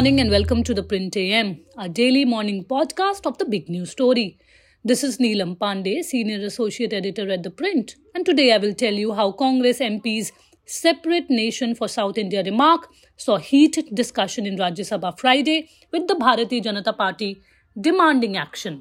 morning and welcome to the Print AM, our daily morning podcast of the big news story. This is Neelam Pandey, Senior Associate Editor at The Print, and today I will tell you how Congress MPs separate nation for South India remark saw heated discussion in Rajya Sabha Friday with the Bharatiya Janata Party demanding action.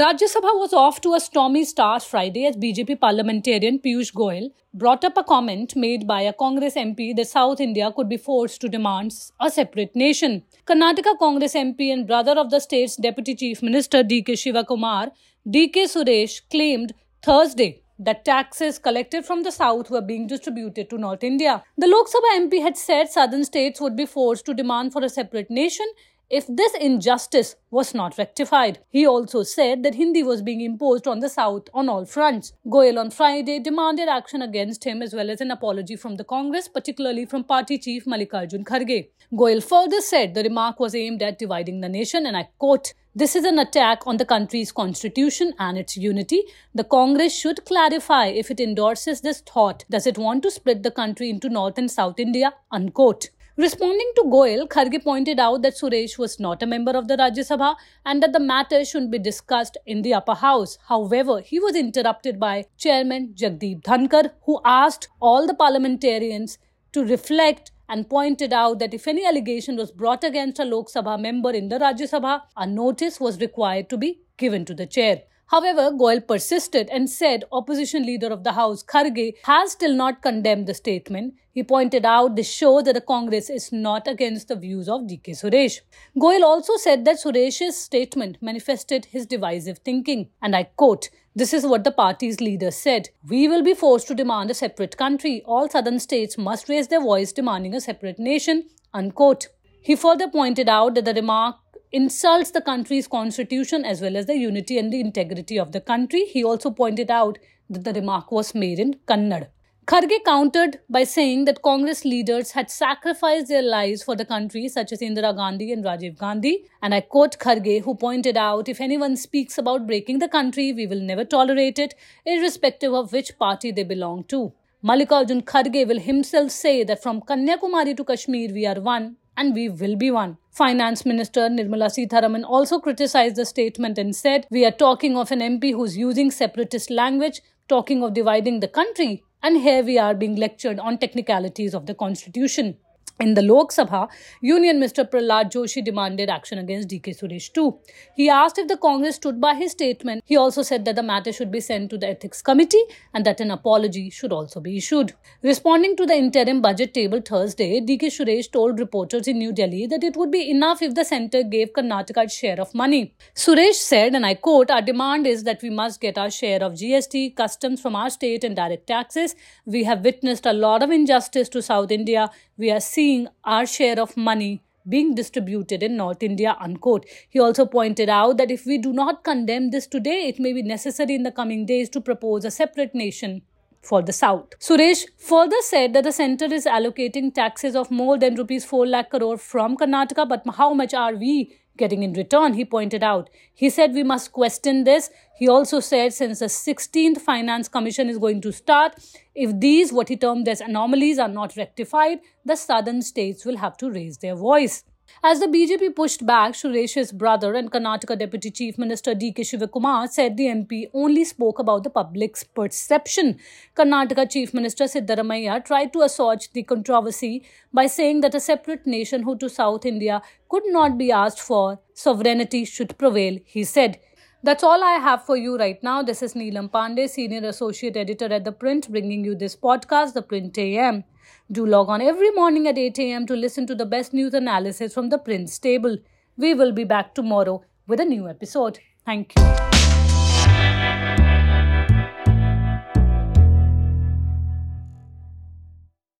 Rajya Sabha was off to a stormy start Friday as BJP parliamentarian Piyush Goyal brought up a comment made by a Congress MP that South India could be forced to demand a separate nation. Karnataka Congress MP and brother of the state's Deputy Chief Minister DK Shivakumar, DK Suresh, claimed Thursday that taxes collected from the south were being distributed to North India. The Lok Sabha MP had said southern states would be forced to demand for a separate nation if this injustice was not rectified. He also said that Hindi was being imposed on the South on all fronts. Goyal on Friday demanded action against him as well as an apology from the Congress, particularly from party chief Mallikarjun Kharge. Goyal further said the remark was aimed at dividing the nation, and I quote, this is an attack on the country's constitution and its unity. The Congress should clarify if it endorses this thought. Does it want to split the country into North and South India? Unquote. Responding to Goyal, Kharge pointed out that Suresh was not a member of the Rajya Sabha and that the matter should be discussed in the upper house. However, he was interrupted by Chairman Jagdeep Dhankhar, who asked all the parliamentarians to reflect and pointed out that if any allegation was brought against a Lok Sabha member in the Rajya Sabha, a notice was required to be given to the chair. However, Goyal persisted and said opposition leader of the House, Kharge, has still not condemned the statement. He pointed out this shows that the Congress is not against the views of DK Suresh. Goyal also said that Suresh's statement manifested his divisive thinking. And I quote, this is what the party's leader said. We will be forced to demand a separate country. All southern states must raise their voice demanding a separate nation. Unquote. He further pointed out that the remark insults the country's constitution as well as the unity and the integrity of the country. He also pointed out that the remark was made in Kannada. Kharge countered by saying that Congress leaders had sacrificed their lives for the country, such as Indira Gandhi and Rajiv Gandhi. And I quote Kharge, who pointed out if anyone speaks about breaking the country, we will never tolerate it, irrespective of which party they belong to. Mallikarjun Kharge will himself say that from Kanyakumari to Kashmir, we are one and we will be one. Finance Minister Nirmala Sitharaman also criticized the statement and said, We are talking of an MP who's using separatist language, talking of dividing the country, and here we are being lectured on technicalities of the constitution. In the Lok Sabha, Union Minister Prahlad Joshi demanded action against DK Suresh too. He asked if the Congress stood by his statement. He also said that the matter should be sent to the Ethics Committee and that an apology should also be issued. Responding to the interim budget table Thursday, DK Suresh told reporters in New Delhi that it would be enough if the centre gave Karnataka its share of money. Suresh said, and I quote, Our demand is that we must get our share of GST, customs from our state, and direct taxes. We have witnessed a lot of injustice to South India. We are seeing seeing our share of money being distributed in North India, unquote. He also pointed out that if we do not condemn this today, it may be necessary in the coming days to propose a separate nation for the south. Suresh further said that the center is allocating taxes of more than rupees 4 lakh crore from Karnataka, but how much are we getting in return, he pointed out. He said we must question this. He also said since the 16th Finance Commission is going to start, if these, what he termed as anomalies, are not rectified, the southern states will have to raise their voice. As the BJP pushed back, Suresh's brother and Karnataka Deputy Chief Minister D.K. Shivakumar said the MP only spoke about the public's perception. Karnataka Chief Minister Siddaramaiah tried to assuage the controversy by saying that a separate nationhood to South India could not be asked for. Sovereignty should prevail, he said. That's all I have for you right now. This is Neelam Pandey, Senior Associate Editor at The Print, bringing you this podcast, The Print AM. Do log on every morning at 8 am to listen to the best news analysis from the Prince table. We will be back tomorrow with a new episode. Thank you.